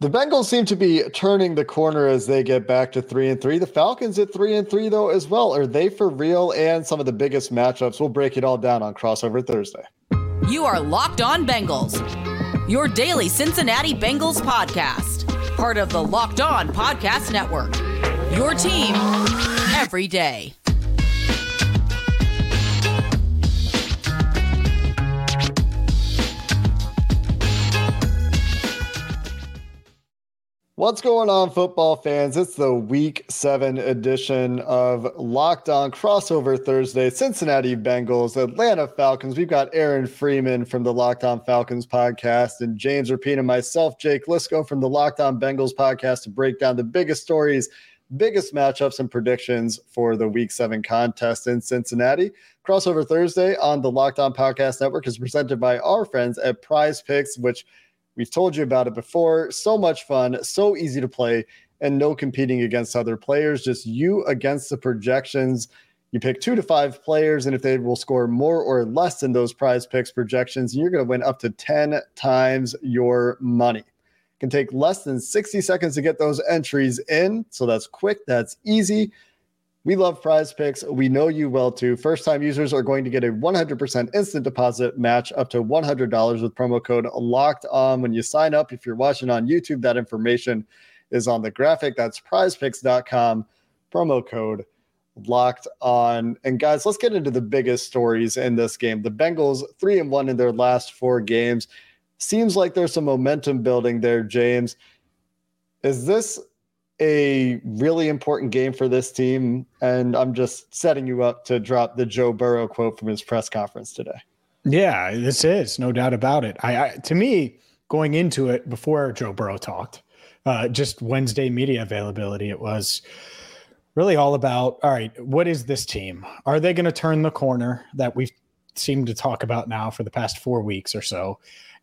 The Bengals seem to be turning the corner as they get back to three and three. The Falcons at three and three, though, as well. Are they for real? And some of the biggest matchups. We'll break it all down on Crossover Thursday. You are Locked On Bengals, your daily Cincinnati Bengals podcast, part of the Locked On Podcast Network. Your team every day. What's going on, football fans? It's the week seven edition of Locked On Crossover Thursday. Cincinnati Bengals, Atlanta Falcons. We've got Aaron Freeman from the Locked On Falcons podcast and James Rapien and myself, Jake Liscow from the Locked On Bengals podcast to break down the biggest stories, biggest matchups, and predictions for the week seven contest in Cincinnati. Crossover Thursday on the Locked On Podcast Network is presented by our friends at Prize Picks, which We've told you about it before. So much fun, so easy to play, and no competing against other players, just you against the projections. You pick two to five players, and if they will score more or less than those prize picks projections, you're going to win up to 10 times your money. It can take less than 60 seconds to get those entries in. So that's quick, that's easy. We love prize picks. We know you well too. First time users are going to get a 100% instant deposit match up to $100 with promo code locked on when you sign up. If you're watching on YouTube, that information is on the graphic. That's prizepicks.com, promo code locked on. And guys, let's get into the biggest stories in this game. The Bengals, three and one in their last four games. Seems like there's some momentum building there, James. Is this a really important game for this team. And I'm just setting you up to drop the Joe Burrow quote from his press conference today. Yeah, this is no doubt about it. I, I to me, going into it before Joe Burrow talked, uh, just Wednesday media availability, it was really all about all right, what is this team? Are they going to turn the corner that we've seemed to talk about now for the past four weeks or so?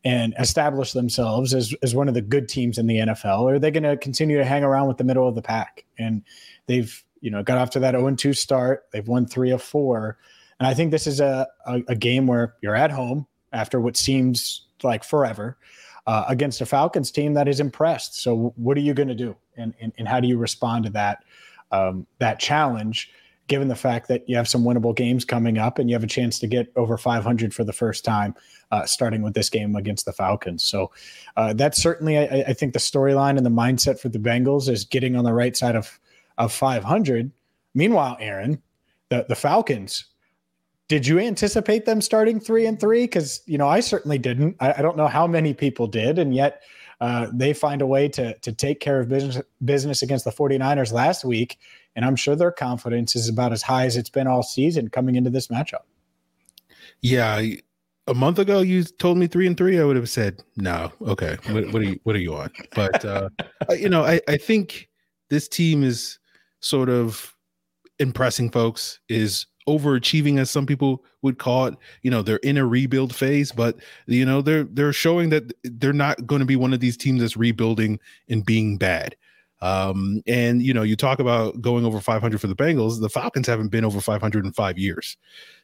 And establish themselves as, as one of the good teams in the NFL? Or are they going to continue to hang around with the middle of the pack? And they've, you know, got off to that 0 2 start. They've won three of four. And I think this is a, a, a game where you're at home after what seems like forever uh, against a Falcons team that is impressed. So, what are you going to do? And, and, and how do you respond to that, um, that challenge? Given the fact that you have some winnable games coming up and you have a chance to get over 500 for the first time, uh, starting with this game against the Falcons. So uh, that's certainly, I, I, think, the storyline and the mindset for the Bengals is getting on the right side of of 500. Meanwhile, Aaron, the the Falcons. Did you anticipate them starting three and three? Because you know I certainly didn't. I, I don't know how many people did, and yet uh, they find a way to to take care of business business against the 49ers last week and I'm sure their confidence is about as high as it's been all season coming into this matchup. Yeah, a month ago you told me three and three, I would have said no. Okay, what, what are you what are you on? But uh, you know, I I think this team is sort of impressing folks is overachieving as some people would call it you know they're in a rebuild phase but you know they're they're showing that they're not going to be one of these teams that's rebuilding and being bad um, and you know, you talk about going over 500 for the Bengals. The Falcons haven't been over 500 in five years,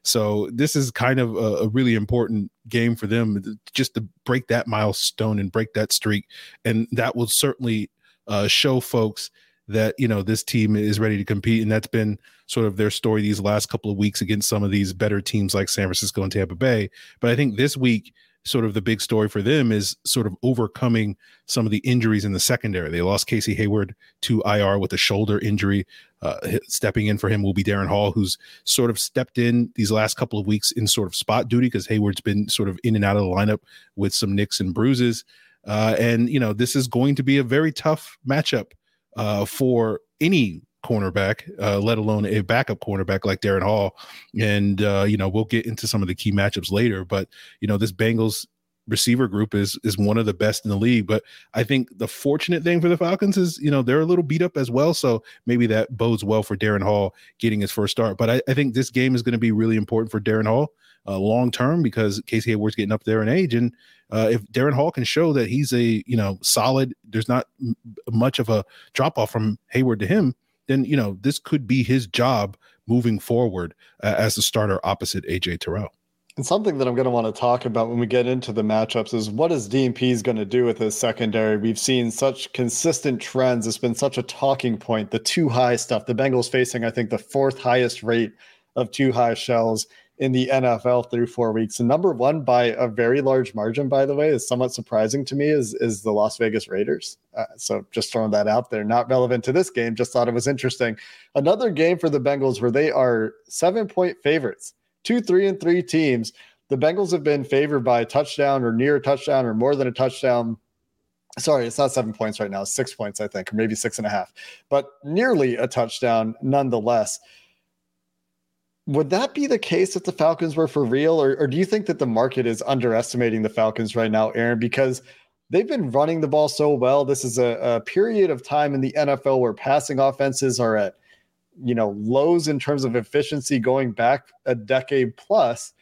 so this is kind of a, a really important game for them, just to break that milestone and break that streak, and that will certainly uh, show folks that you know this team is ready to compete, and that's been sort of their story these last couple of weeks against some of these better teams like San Francisco and Tampa Bay. But I think this week sort of the big story for them is sort of overcoming some of the injuries in the secondary. They lost Casey Hayward to IR with a shoulder injury. Uh, stepping in for him will be Darren Hall, who's sort of stepped in these last couple of weeks in sort of spot duty because Hayward's been sort of in and out of the lineup with some nicks and bruises. Uh, and, you know, this is going to be a very tough matchup uh, for any cornerback, uh, let alone a backup cornerback like Darren Hall. And uh, you know, we'll get into some of the key matchups later. But you know, this Bengals receiver group is is one of the best in the league. But I think the fortunate thing for the Falcons is, you know, they're a little beat up as well. So maybe that bodes well for Darren Hall getting his first start. But I, I think this game is going to be really important for Darren Hall uh, long term because Casey Hayward's getting up there in age. And uh, if Darren Hall can show that he's a, you know, solid, there's not m- much of a drop off from Hayward to him, then, you know, this could be his job moving forward uh, as the starter opposite AJ Terrell. And something that I'm going to want to talk about when we get into the matchups is what is Dean Pees going to do with his secondary? We've seen such consistent trends. It's been such a talking point. The two high stuff. The Bengals facing, I think, the fourth highest rate of two high shells in the NFL through four weeks. And number one by a very large margin, by the way, is somewhat surprising to me is, is the Las Vegas Raiders. Uh, so just throwing that out there, not relevant to this game, just thought it was interesting. Another game for the Bengals where they are seven point favorites, two, three, and three teams. The Bengals have been favored by a touchdown or near a touchdown or more than a touchdown. Sorry, it's not seven points right now, six points, I think, or maybe six and a half, but nearly a touchdown nonetheless would that be the case if the Falcons were for real, or, or do you think that the market is underestimating the Falcons right now, Aaron? Because they've been running the ball so well. This is a, a period of time in the NFL where passing offenses are at you know lows in terms of efficiency going back a decade plus.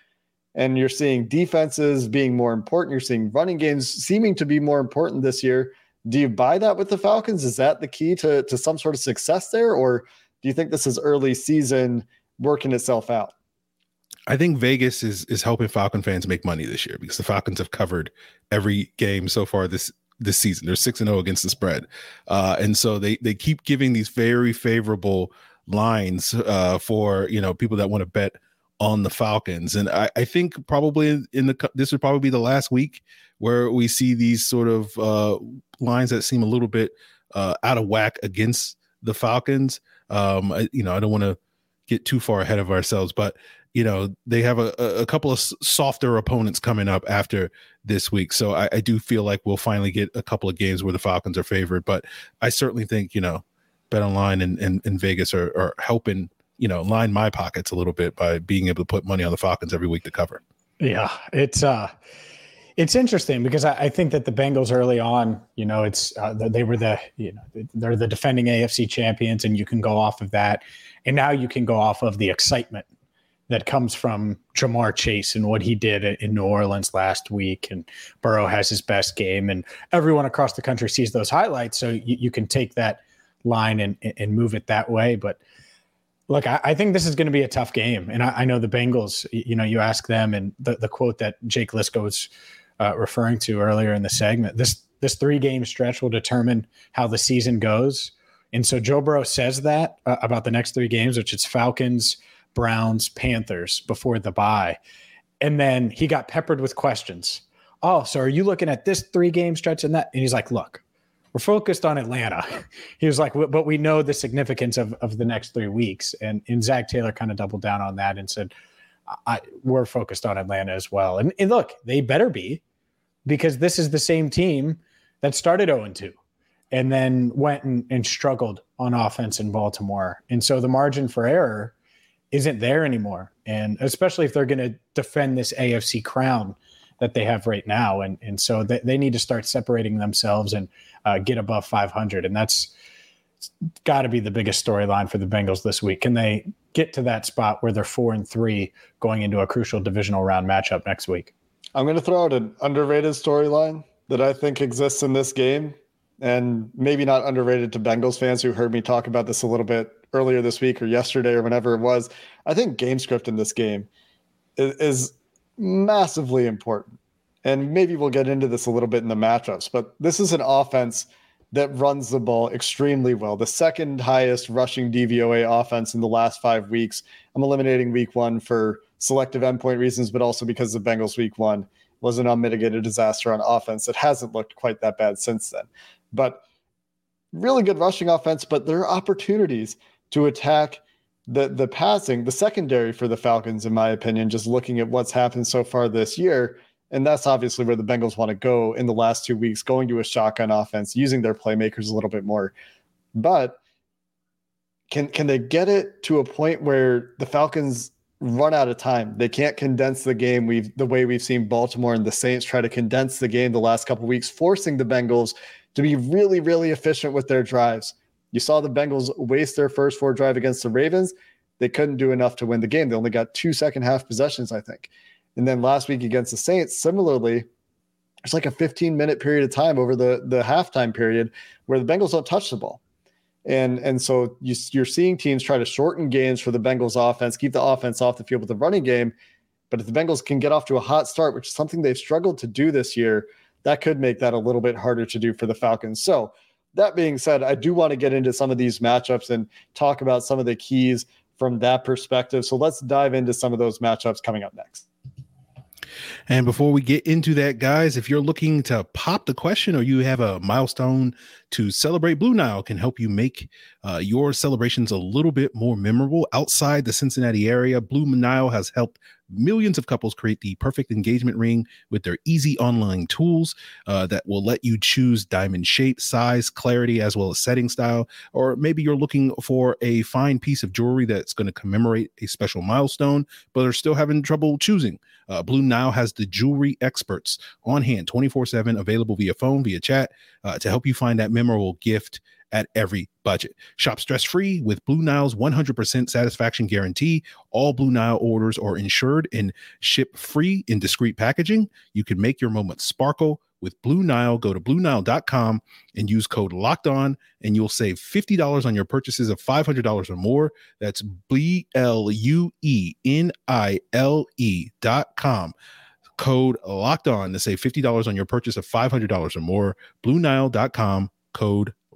And you're seeing defenses being more important. You're seeing running games seeming to be more important this year. Do you buy that with the falcons? Is that the key to, to some sort of success there? Or do you think this is early season working itself out. I think Vegas is is helping Falcon fans make money this year because the Falcons have covered every game so far this this season. They're six and zero oh against the spread, uh, and so they they keep giving these very favorable lines uh, for you know people that want to bet on the Falcons. And I, I think probably in the this would probably be the last week where we see these sort of uh, lines that seem a little bit uh, out of whack against the Falcons. Um, I, you know, I don't want to get too far ahead of ourselves, but you know they have a, a couple of softer opponents coming up after this week, so I, I do feel like we'll finally get a couple of games where the Falcons are favored. But I certainly think you know Bet Online and, and, and Vegas are, are helping you know line my pockets a little bit by being able to put money on the Falcons every week to cover. Yeah, it's uh it's interesting because I, I, think that the Bengals early on, you know, it's uh, they were the you know they're the defending AFC champions, and you can go off of that, and now you can go off of the excitement that comes from Ja'Marr Chase and what he did in New Orleans last week, and Burrow has his best game, and everyone across the country sees those highlights, so you, you can take that line and and move it that way, but. Look, I, I, think this is going to be a tough game, and I, I, know the Bengals. You know, you ask them, and the, the quote that Jake Liscow was uh, referring to earlier in the segment. This this three game stretch will determine how the season goes. And so Joe Burrow says that uh, about the next three games, which is Falcons, Browns, Panthers before the bye. And then he got peppered with questions. Oh, so are you looking at this three game stretch and that? And he's like, look, we're focused on Atlanta. he was like, but we know the significance of, of the next three weeks. And, and Zac Taylor kind of doubled down on that and said, I, we're focused on Atlanta as well. And, and look, they better be because this is the same team that started 0 2 and then went and, and struggled on offense in Baltimore. And so the margin for error isn't there anymore. And especially if they're going to defend this AFC crown that they have right now. And, and so they, they need to start separating themselves and uh, get above 500. And that's got to be the biggest storyline for the Bengals this week. Can they get to that spot where they're four and three going into a crucial divisional round matchup next week? I'm going to throw out an underrated storyline that I think exists in this game, and maybe not underrated to Bengals fans who heard me talk about this a little bit earlier this week or yesterday or whenever it was. I think game script in this game is, is massively important. And maybe we'll get into this a little bit in the matchups, but this is an offense that runs the ball extremely well. The second highest rushing DVOA offense in the last five weeks. I'm eliminating week one for selective endpoint reasons, but also because the Bengals week one was an unmitigated disaster on offense. It hasn't looked quite that bad since then. But really good rushing offense, but there are opportunities to attack the the passing, the secondary for the Falcons, in my opinion, just looking at what's happened so far this year. And that's obviously where the Bengals want to go in the last two weeks, going to a shotgun offense, using their playmakers a little bit more. But can can they get it to a point where the Falcons run out of time. They can't condense the game. We've the way we've seen Baltimore and the Saints try to condense the game the last couple weeks, forcing the Bengals to be really, really efficient with their drives. You saw the Bengals waste their first four drive against the Ravens. They couldn't do enough to win the game. They only got two second half possessions, I think. And then last week against the Saints, similarly, there's like a 15 minute period of time over the the halftime period where the Bengals don't touch the ball. And and so you, you're seeing teams try to shorten games for the Bengals offense, keep the offense off the field with the running game. But if the Bengals can get off to a hot start, which is something they've struggled to do this year, that could make that a little bit harder to do for the Falcons. So that being said, I do want to get into some of these matchups and talk about some of the keys from that perspective. So let's dive into some of those matchups coming up next. And before we get into that, guys, if you're looking to pop the question or you have a milestone to celebrate, Blue Nile can help you make uh, your celebrations a little bit more memorable outside the Cincinnati area. Blue Nile has helped millions of couples create the perfect engagement ring with their easy online tools uh, that will let you choose diamond shape, size, clarity, as well as setting style. Or maybe you're looking for a fine piece of jewelry that's going to commemorate a special milestone, but are still having trouble choosing. Uh, Blue Nile has the jewelry experts on hand 24 7, available via phone, via chat uh, to help you find that memorable gift at every budget. Shop stress free with Blue Nile's 100% satisfaction guarantee. All Blue Nile orders are insured and ship free in discreet packaging. You can make your moment sparkle with Blue Nile. Go to BlueNile.com and use code Locked On, and you'll save $50 on your purchases of $500 or more. That's B L U E N I L E dot com. Code Locked On to save $50 on your purchase of $500 or more. BlueNile.com. Code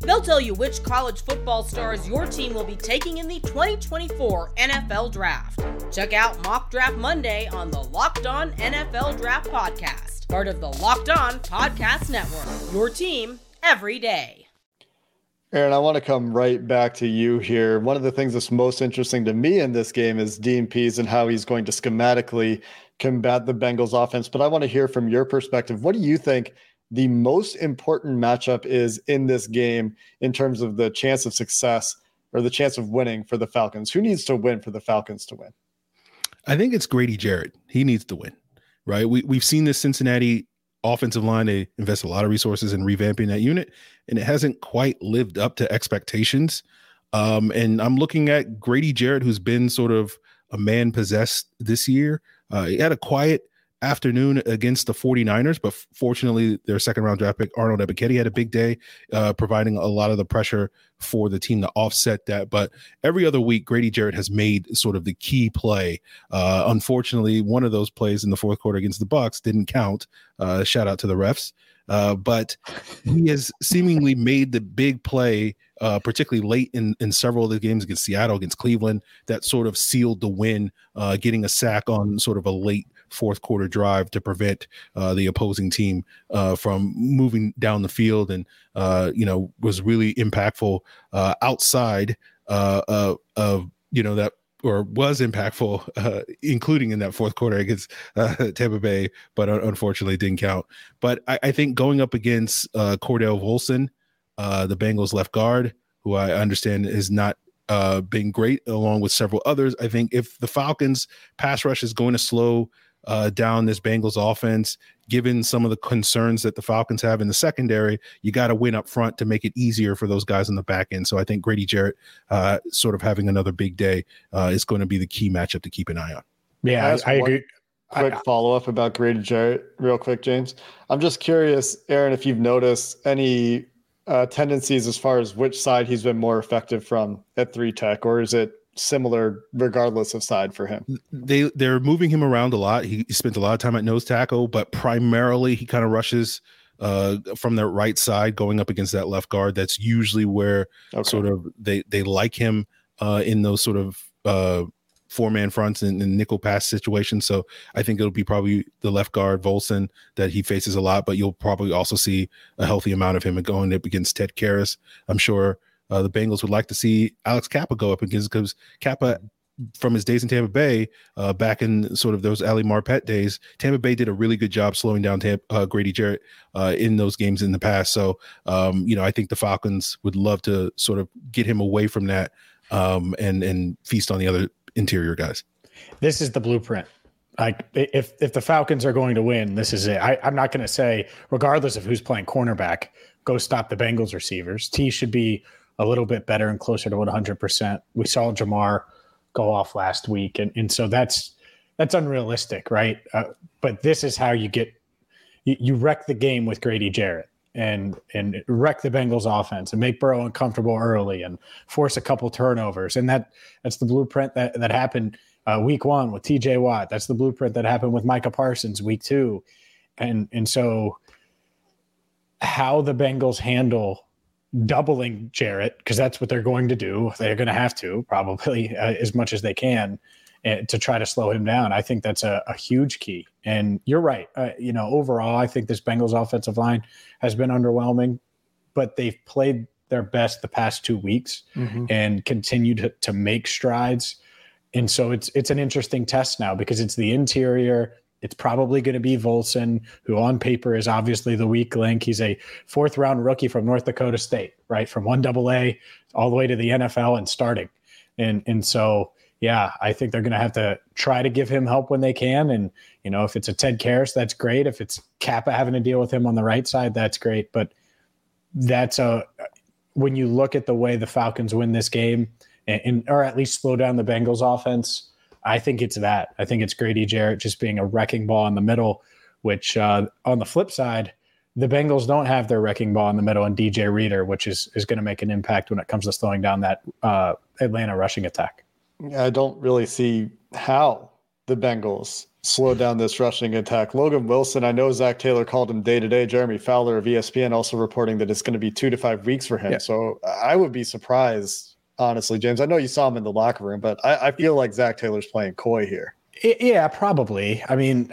They'll tell you which college football stars your team will be taking in the 2024 NFL Draft. Check out Mock Draft Monday on the Locked On NFL Draft Podcast, part of the Locked On Podcast Network. Your team every day. Aaron, I want to come right back to you here. One of the things that's most interesting to me in this game is Pees and how he's going to schematically combat the Bengals offense. But I want to hear from your perspective. What do you think the most important matchup is in this game in terms of the chance of success or the chance of winning for the Falcons? Who needs to win for the Falcons to win? I think it's Grady Jarrett. He needs to win, right? We, we've seen this Cincinnati offensive line. They invest a lot of resources in revamping that unit, and it hasn't quite lived up to expectations. Um, and I'm looking at Grady Jarrett, who's been sort of a man possessed this year. Uh, he had a quiet afternoon against the 49ers, but fortunately, their second round draft pick, Arnold Ebiketie, had a big day, uh, providing a lot of the pressure for the team to offset that. But every other week, Grady Jarrett has made sort of the key play. Uh, unfortunately, one of those plays in the fourth quarter against the Bucks didn't count. Uh, shout out to the refs. Uh, but he has seemingly made the big play, uh, particularly late in, in several of the games against Seattle, against Cleveland, that sort of sealed the win, uh, getting a sack on sort of a late fourth quarter drive to prevent uh, the opposing team uh, from moving down the field, and uh, you know was really impactful uh, outside uh, of you know that or was impactful, uh, including in that fourth quarter against uh, Tampa Bay, but unfortunately didn't count. But I, I think going up against uh, Cordell Volson, the Bengals left guard, who I understand is not been great, along with several others. I think if the Falcons pass rush is going to slow uh, down this Bengals offense, given some of the concerns that the Falcons have in the secondary, you got to win up front to make it easier for those guys in the back end. So I think Grady Jarrett, uh, sort of having another big day, uh, is going to be the key matchup to keep an eye on. Yeah, I, I agree. Quick follow up about Grady Jarrett, real quick, James. I'm just curious, Aaron, if you've noticed any uh, tendencies as far as which side he's been more effective from at three tech, or is it similar regardless of side for him. They they're moving him around a lot. He, he spent a lot of time at nose tackle, but primarily he kind of rushes uh, from the right side going up against that left guard. That's usually where okay. sort of they they like him uh, in those sort of uh, four man fronts and, and, nickel pass situations. So I think it'll be probably the left guard Volson that he faces a lot, but you'll probably also see a healthy amount of him going up against Ted Karras. I'm sure uh, the Bengals would like to see Alex Cappa go up against because Cappa from his days in Tampa Bay, uh, back in sort of those Ali Marpet days, Tampa Bay did a really good job slowing down Tampa, uh, Grady Jarrett uh, in those games in the past. So, um, you know, I think the Falcons would love to sort of get him away from that um, and and feast on the other interior guys. This is the blueprint. Like if if the Falcons are going to win, this is it. I, I'm not going to say, regardless of who's playing cornerback, go stop the Bengals receivers. T should be a little bit better and closer to 100%. We saw Ja'Marr go off last week, and and so that's that's unrealistic, right? Uh, but this is how you get you, you wreck the game with Grady Jarrett and and wreck the Bengals offense and make Burrow uncomfortable early and force a couple turnovers, and that that's the blueprint that that happened uh, week one with T.J. Watt. That's the blueprint that happened with Micah Parsons week two, and and so how the Bengals handle doubling Jarrett because that's what they're going to do. They're going to have to probably uh, as much as they can uh, to try to slow him down. I think that's a, a huge key. And you're right. Uh, you know, overall, I think this Bengals offensive line has been underwhelming, but they've played their best the past two weeks mm-hmm. and continue to, to make strides. And so it's it's an interesting test now because it's the interior it's probably going to be Volson, who on paper is obviously the weak link. He's a fourth round rookie from North Dakota State, right? From one double A all the way to the NFL and starting. And and so yeah, I think they're going to have to try to give him help when they can. And, you know, if it's a Ted Karras, that's great. If it's Cappa having to deal with him on the right side, that's great. But that's a, when you look at the way the Falcons win this game, and, and or at least slow down the Bengals offense, I think it's that. I think it's Grady Jarrett just being a wrecking ball in the middle, which uh, on the flip side, the Bengals don't have their wrecking ball in the middle and DJ Reader, which is is going to make an impact when it comes to slowing down that uh, Atlanta rushing attack. I don't really see how the Bengals slow down this rushing attack. Logan Wilson, I know Zac Taylor called him day to day. Jeremy Fowler of ESPN also reporting that it's going to be two to five weeks for him. Yeah. So I would be surprised honestly, James. I know you saw him in the locker room, but I, I feel like Zac Taylor's playing coy here. Yeah, probably. I mean,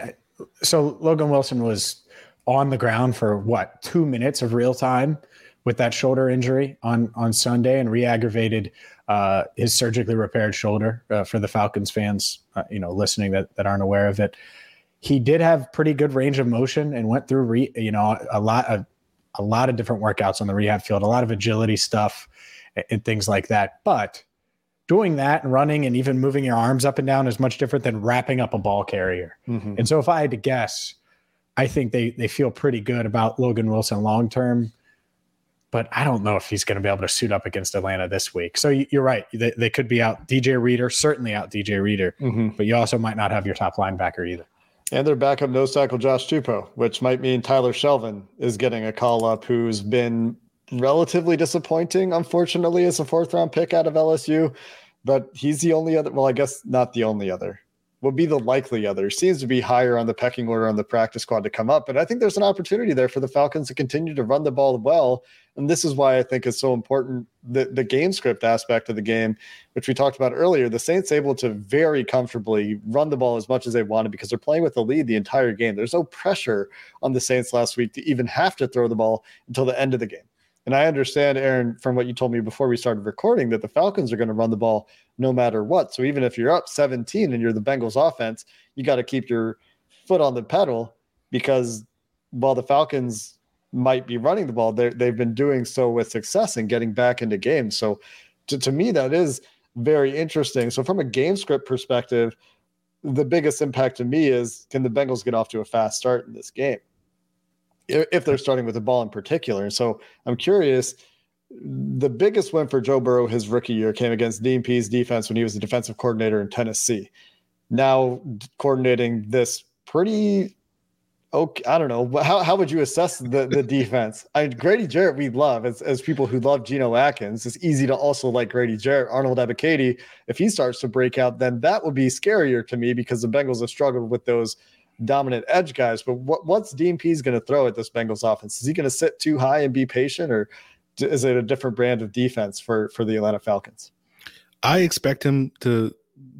so Logan Wilson was on the ground for what two minutes of real time with that shoulder injury on on Sunday and re-aggravated uh, his surgically repaired shoulder. Uh, for the Falcons fans, uh, you know, listening that that aren't aware of it, he did have pretty good range of motion and went through re, you know a lot of a lot of different workouts on the rehab field, a lot of agility stuff and things like that. But doing that and running and even moving your arms up and down is much different than wrapping up a ball carrier. Mm-hmm. And so if I had to guess, I think they they feel pretty good about Logan Wilson long term. But I don't know if he's going to be able to suit up against Atlanta this week. So you're right; they, they could be out DJ Reader, certainly out DJ Reader, mm-hmm. but you also might not have your top linebacker either. And their backup nose tackle Josh Tupou, which might mean Tyler Shelvin is getting a call up, who's been relatively disappointing, unfortunately, as a fourth round pick out of LSU. But he's the only other, well, I guess not the only other, would be the likely other. Seems to be higher on the pecking order on the practice squad to come up. But I think there's an opportunity there for the Falcons to continue to run the ball well. And this is why I think it's so important the, the game script aspect of the game, which we talked about earlier. The Saints able to very comfortably run the ball as much as they wanted because they're playing with the lead the entire game. There's no pressure on the Saints last week to even have to throw the ball until the end of the game. And I understand, Aaron, from what you told me before we started recording, that the Falcons are going to run the ball no matter what. So even if you're up 17 and you're the Bengals offense, you got to keep your foot on the pedal because while the Falcons might be running the ball, they've been doing so with success and getting back into games. So to, to me, that is very interesting. So from a game script perspective, the biggest impact to me is can the Bengals get off to a fast start in this game? If they're starting with the ball in particular. So I'm curious. The biggest win for Joe Burrow his rookie year came against Pees defense when he was the defensive coordinator in Tennessee. Now coordinating this pretty okay, I don't know. How, how would you assess the, the defense? I Grady Jarrett, we love as, as people who love Geno Atkins. It's easy to also like Grady Jarrett. Arnold Ebiketie, if he starts to break out, then that would be scarier to me because the Bengals have struggled with those dominant edge guys. But what, what's Pees going to throw at this Bengals offense? Is he going to sit two high and be patient, or is it a different brand of defense for for the Atlanta Falcons? I expect him to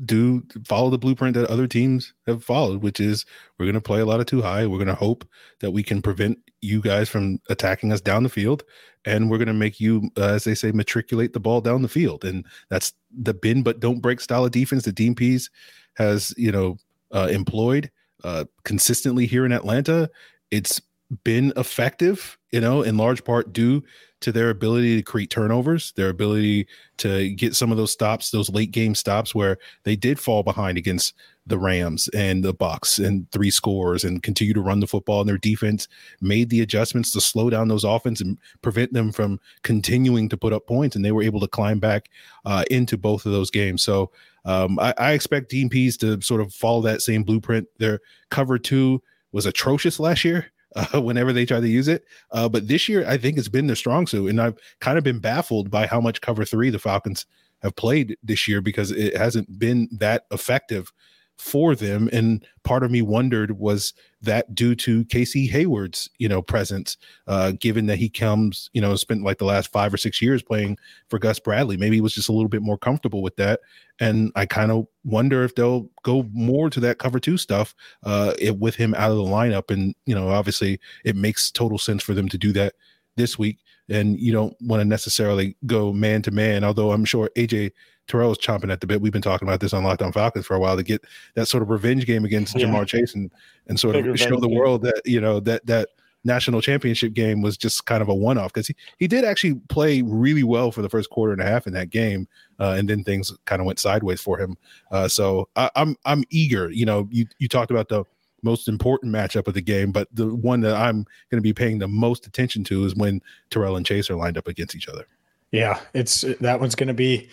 do follow the blueprint that other teams have followed, which is we're going to play a lot of two high. We're going to hope that we can prevent you guys from attacking us down the field, and we're going to make you, uh, as they say, matriculate the ball down the field. And that's the bend but don't break style of defense that Pees has, you know, uh, employed uh, consistently here in Atlanta. It's been effective, you know, in large part due to their ability to create turnovers, their ability to get some of those stops, those late game stops where they did fall behind against the Rams and the Bucks and three scores and continue to run the football and their defense made the adjustments to slow down those offense and prevent them from continuing to put up points and they were able to climb back uh, into both of those games. So um, I, I expect Dean Pees to sort of follow that same blueprint. Their cover two was atrocious last year uh, whenever they try to use it. Uh, but this year, I think it's been their strong suit, and I've kind of been baffled by how much cover three the Falcons have played this year because it hasn't been that effective for them. And part of me wondered was that due to Casey Hayward's, you know, presence, uh, given that he comes, you know, spent like the last five or six years playing for Gus Bradley. Maybe he was just a little bit more comfortable with that. And I kind of wonder if they'll go more to that cover two stuff uh, it, with him out of the lineup. And, you know, obviously it makes total sense for them to do that this week. And you don't want to necessarily go man to man, although I'm sure AJ Terrell is chomping at the bit. We've been talking about this on Locked On Falcons for a while to get that sort of revenge game against yeah. Ja'Marr Chase and, and sort Big of show the game. world that you know that that national championship game was just kind of a one off because he, he did actually play really well for the first quarter and a half in that game, uh, and then things kind of went sideways for him. Uh, so I, I'm I'm eager. You know, you you talked about the most important matchup of the game, but the one that I'm going to be paying the most attention to is when Terrell and Chase are lined up against each other. Yeah, it's that one's going to be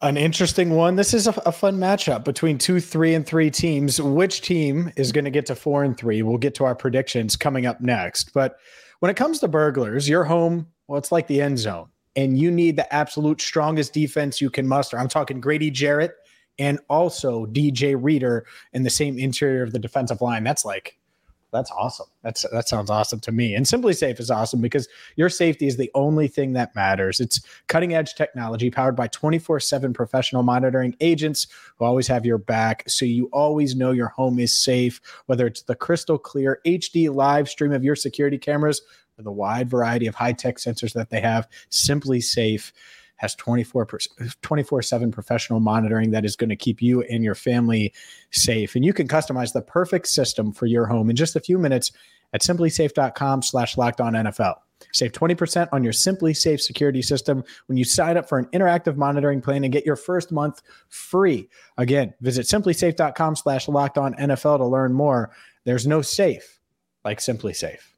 an interesting one. This is a, a, fun matchup between two, three, and three teams. Which team is going to get to four and three? We'll get to our predictions coming up next. But when it comes to burglars, you're home. Well, it's like the end zone, and you need the absolute strongest defense you can muster. I'm talking Grady Jarrett and also DJ Reader in the same interior of the defensive line. That's like that's awesome. That's that sounds awesome to me. And SimpliSafe is awesome because your safety is the only thing that matters. It's cutting edge technology powered by 24/7 professional monitoring agents who always have your back so you always know your home is safe, whether it's the crystal clear HD live stream of your security cameras or the wide variety of high-tech sensors that they have. SimpliSafe has 24 24 7 professional monitoring that is going to keep you and your family safe. And you can customize the perfect system for your home in just a few minutes at simplisafe.com slash locked on NFL. Save 20% on your SimpliSafe security system when you sign up for an interactive monitoring plan and get your first month free. Again, visit simplisafe.com slash locked on NFL to learn more. There's no safe like SimpliSafe.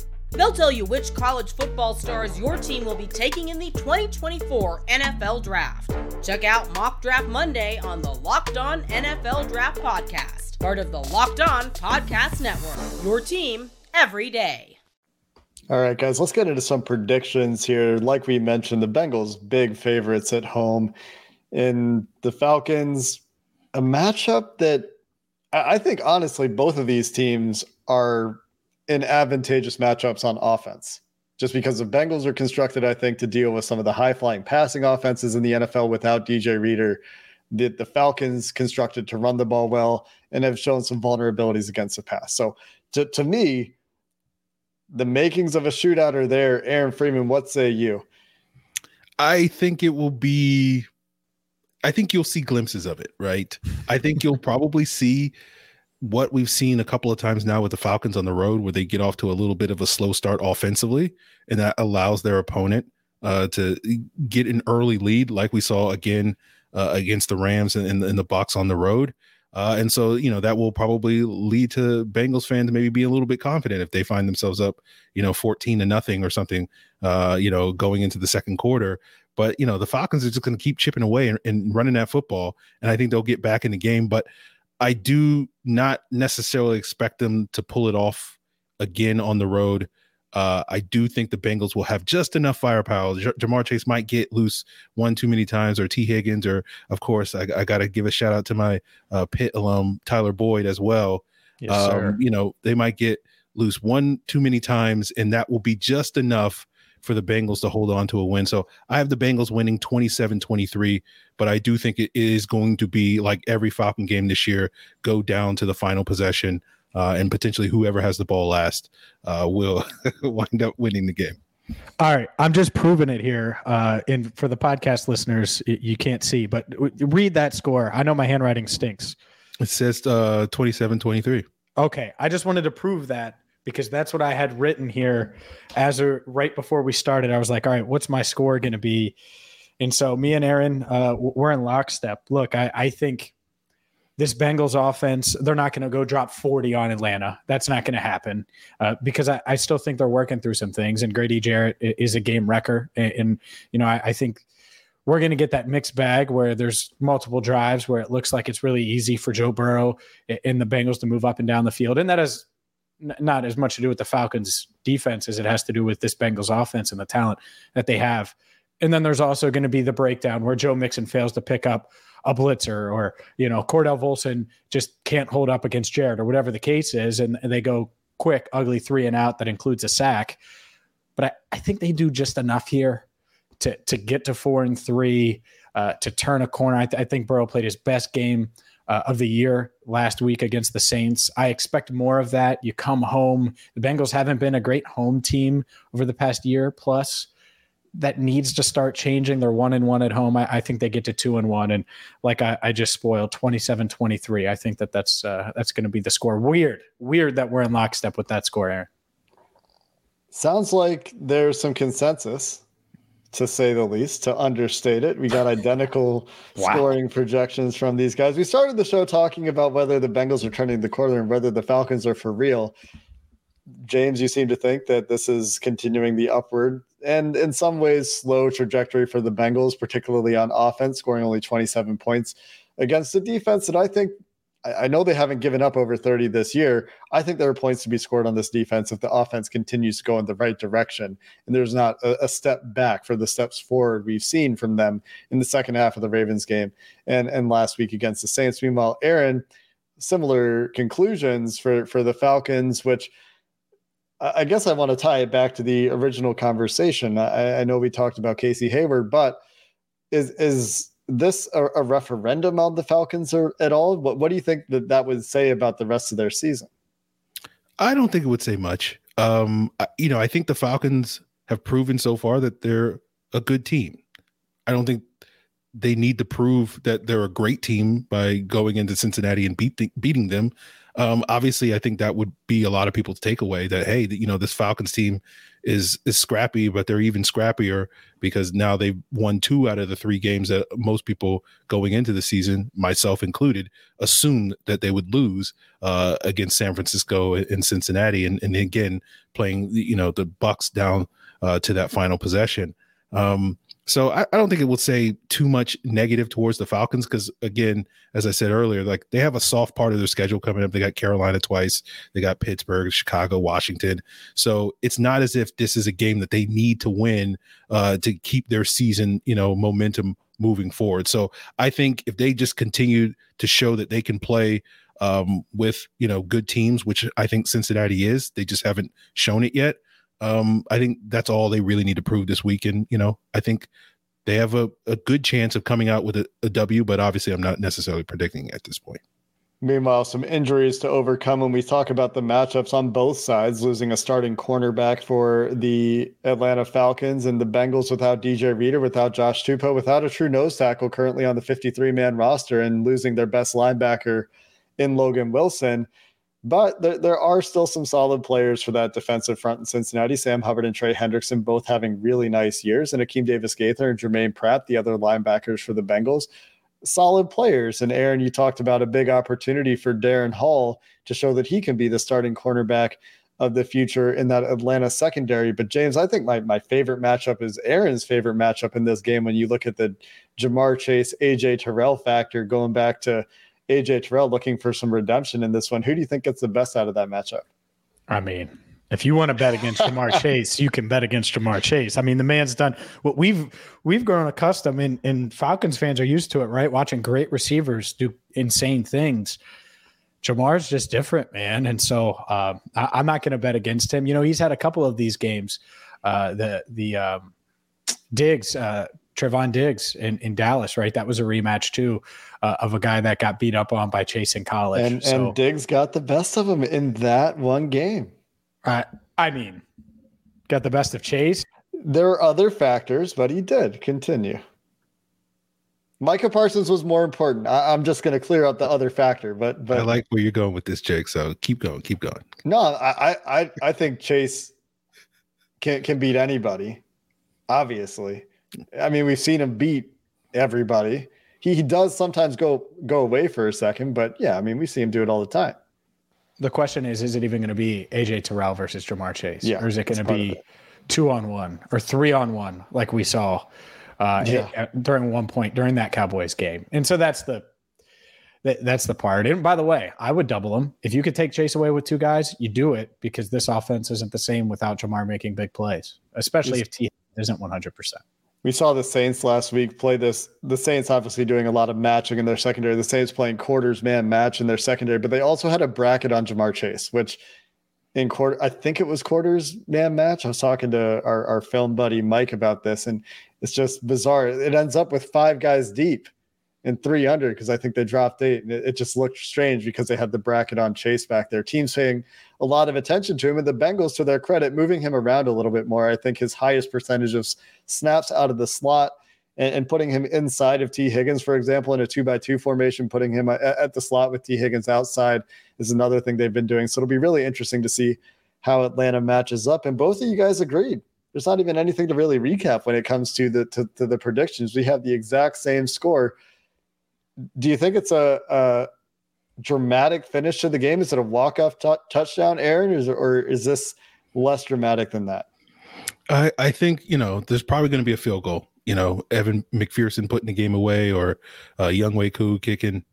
They'll tell you which college football stars your team will be taking in the 2024 NFL Draft. Check out Mock Draft Monday on the Locked On NFL Draft Podcast, part of the Locked On Podcast Network. Your team every day. All right, guys, let's get into some predictions here. Like we mentioned, the Bengals big favorites at home. In the Falcons, a matchup that I think honestly both of these teams are in advantageous matchups on offense. Just because the Bengals are constructed, I think, to deal with some of the high flying passing offenses in the NFL without DJ Reader. The, the Falcons constructed to run the ball well and have shown some vulnerabilities against the pass. So to, to me, the makings of a shootout are there. Aaron Freeman, what say you? I think it will be I think you'll see glimpses of it, right? I think you'll probably see what we've seen a couple of times now with the Falcons on the road, where they get off to a little bit of a slow start offensively, and that allows their opponent uh, to get an early lead, like we saw again uh, against the Rams and in, in, in, the Bucks on the road. Uh, and so, you know, that will probably lead to Bengals fans maybe be a little bit confident if they find themselves up, you know, 14 to nothing or something, uh, you know, going into the second quarter. But, you know, the Falcons are just going to keep chipping away and, and running that football. And I think they'll get back in the game. But I do not necessarily expect them to pull it off again on the road Uh, I do think the Bengals will have just enough firepower. J- Ja'Marr Chase might get loose one too many times, or Tee Higgins, or of course, I, I got to give a shout out to my uh, Pitt alum Tyler Boyd as well. Yes. Um, you know, they might get loose one too many times, and that will be just enough for the Bengals to hold on to a win. So I have the Bengals winning 27 23, but I do think it is going to be like every Falcon game this year, go down to the final possession, uh, and potentially whoever has the ball last uh, will wind up winning the game. All right, I'm just proving it here. Uh, and for the podcast listeners, you can't see, but read that score. I know my handwriting stinks. It says uh, 27 23. Okay, I just wanted to prove that because that's what I had written here as a, right before we started. I was like, all right, what's my score going to be? And so me and Aaron, uh, we're in lockstep. Look, I, I think this Bengals offense, they're not going to go drop 40 on Atlanta. That's not going to happen uh, because I, I still think they're working through some things. And Grady Jarrett is a game wrecker. And, and you know, I, I think we're going to get that mixed bag where there's multiple drives where it looks like it's really easy for Joe Burrow and the Bengals to move up and down the field. And that has not as much to do with the Falcons defense as it has to do with this Bengals offense and the talent that they have. And then there's also going to be the breakdown where Joe Mixon fails to pick up a blitzer or, you know, Cordell Volson just can't hold up against Jarrett or whatever the case is. And, and they go quick, ugly three and out that includes a sack. But I, I think they do just enough here to, to get to four and three, uh, to turn a corner. I, th- I think Burrow played his best game uh, of the year last week against the Saints. I expect more of that. You come home. The Bengals haven't been a great home team over the past year plus. That needs to start changing. They're one and one at home. I, I think they get to two and one. And like I, I just spoiled 27 23. I think that that's, uh, that's going to be the score. Weird, weird that we're in lockstep with that score, Aaron. Sounds like there's some consensus, to say the least, to understate it. We got identical Wow. scoring projections from these guys. We started the show talking about whether the Bengals are turning the corner and whether the Falcons are for real. James, you seem to think that this is continuing the upward and in some ways slow trajectory for the Bengals, particularly on offense, scoring only 27 points against a defense that I think I know they haven't given up over 30 this year. I think there are points to be scored on this defense if the offense continues to go in the right direction and there's not a, a step back for the steps forward we've seen from them in the second half of the Ravens game and and last week against the Saints. Meanwhile, Aaron, similar conclusions for for the Falcons, which I I guess I want to tie it back to the original conversation. I, I know we talked about Casey Hayward, but is is this a, a referendum on the Falcons or at all? What what do you think that that would say about the rest of their season? I don't think it would say much. Um, you know, I think the Falcons have proven so far that they're a good team. I don't think they need to prove that they're a great team by going into Cincinnati and beat beating them. Um, obviously, I think that would be a lot of people's takeaway that hey, you know, this Falcons team is is scrappy, but they're even scrappier because now they've won two out of the three games that most people going into the season, myself included, assumed that they would lose uh, against San Francisco and Cincinnati, and, and again playing you know the Bucks down uh, to that final possession. Um, so I, I don't think it will say too much negative towards the Falcons because again, as I said earlier, like they have a soft part of their schedule coming up. They got Carolina twice, they got Pittsburgh, Chicago, Washington. So it's not as if this is a game that they need to win uh, to keep their season, you know, momentum moving forward. So I think if they just continue to show that they can play um, with you know good teams, which I think Cincinnati is, they just haven't shown it yet. Um, I think that's all they really need to prove this weekend. You know, I think they have a, a good chance of coming out with a, a W, but obviously I'm not necessarily predicting at this point. Meanwhile, some injuries to overcome when we talk about the matchups on both sides, losing a starting cornerback for the Atlanta Falcons and the Bengals without DJ Reader, without Josh Tupou, without a true nose tackle currently on the 53 man roster, and losing their best linebacker in Logan Wilson. But there, there are still some solid players for that defensive front in Cincinnati. Sam Hubbard and Trey Hendrickson both having really nice years, and Akeem Davis Gaither and Jermaine Pratt, the other linebackers for the Bengals, solid players. And Aaron, you talked about a big opportunity for Darren Hall to show that he can be the starting cornerback of the future in that Atlanta secondary. But James, I think my, my favorite matchup is Aaron's favorite matchup in this game when you look at the Ja'Marr Chase, AJ Terrell factor going back to AJ Terrell looking for some redemption in this one. Who do you think gets the best out of that matchup? I mean, If you want to bet against Ja'Marr Chase, you can bet against Ja'Marr Chase. I mean, the man's done what we've we've grown accustomed, and, and Falcons fans are used to it, right? Watching great receivers do insane things. Ja'Marr's just different, man, and so uh, I, am not going to bet against him. You know, he's had a couple of these games. Uh, the the um, Diggs, uh, Trevon Diggs in, in Dallas, right? That was a rematch too uh, of a guy that got beat up on by Chase in college. And, so, and Diggs got the best of him in that one game. Uh, I mean, got the best of Chase. There are other factors, but he did continue. Micah Parsons was more important. I, am just going to clear up the other factor, but but I like where you're going with this, Jake. So keep going, keep going. No, I I I think Chase can can beat anybody. Obviously, I mean we've seen him beat everybody. He, he does sometimes go go away for a second, but yeah, I mean we see him do it all the time. The question is, is it even going to be AJ Terrell versus Ja'Marr Chase? Yeah, or is it going to be two on one or three on one like we saw uh, yeah. during one point during that Cowboys game? And so that's the that, that's the part. And by the way, I would double him if you could take Chase away with two guys. You do it because this offense isn't the same without Ja'Marr making big plays, especially if Tee isn't one hundred percent we saw the Saints last week play this. The Saints obviously doing a lot of matching in their secondary. The Saints playing quarters man match in their secondary, but they also had a bracket on Ja'Marr Chase, which in quarter, I think it was quarters man match. I was talking to our, our film buddy Mike about this, and it's just bizarre. It ends up with five guys deep and three under because I think they dropped eight, and it, it just looked strange because they had the bracket on Chase back there. Teams paying a lot of attention to him. And the Bengals, to their credit, moving him around a little bit more. I think his highest percentage of snaps out of the slot and, and putting him inside of Tee Higgins, for example, in a two by two formation, putting him uh, at, at the slot with Tee Higgins outside is another thing they've been doing. So it'll be really interesting to see how Atlanta matches up. And both of you guys agreed. There's not even anything to really recap when it comes to the to, to the predictions. We have the exact same score. Do you think it's a, a dramatic finish to the game? Is it a walk off t- touchdown, Aaron, or, or is this less dramatic than that? I, I think you know there's probably going to be a field goal. You know, Evan McPherson putting the game away, or uh, Younghoe Koo kicking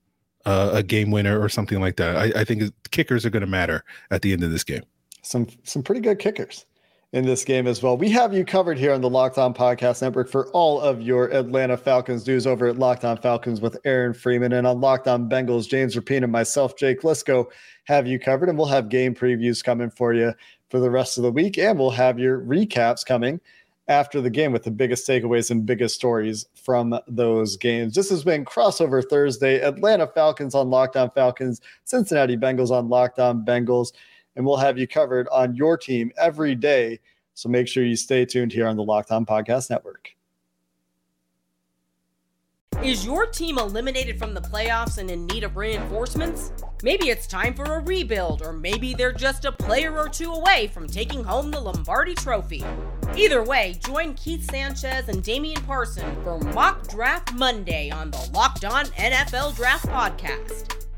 uh, a game winner, or something like that. I, I think kickers are going to matter at the end of this game. Some some pretty good kickers in this game as well. We have you covered here on the Locked On Podcast Network for all of your Atlanta Falcons news over at Locked On Falcons with Aaron Freeman and on Locked On Bengals, James Rapien and myself, Jake Liscow, have you covered. And we'll have game previews coming for you for the rest of the week. And we'll have your recaps coming after the game with the biggest takeaways and biggest stories from those games. This has been Crossover Thursday, Atlanta Falcons on Locked On Falcons, Cincinnati Bengals on Locked On Bengals and we'll have you covered on your team every day. So make sure you stay tuned here on the Locked On Podcast Network. Is your team eliminated from the playoffs and in need of reinforcements? Maybe it's time for a rebuild, or maybe they're just a player or two away from taking home the Lombardi Trophy. Either way, join Keith Sanchez and Damian Parson for Mock Draft Monday on the Locked On NFL Draft Podcast.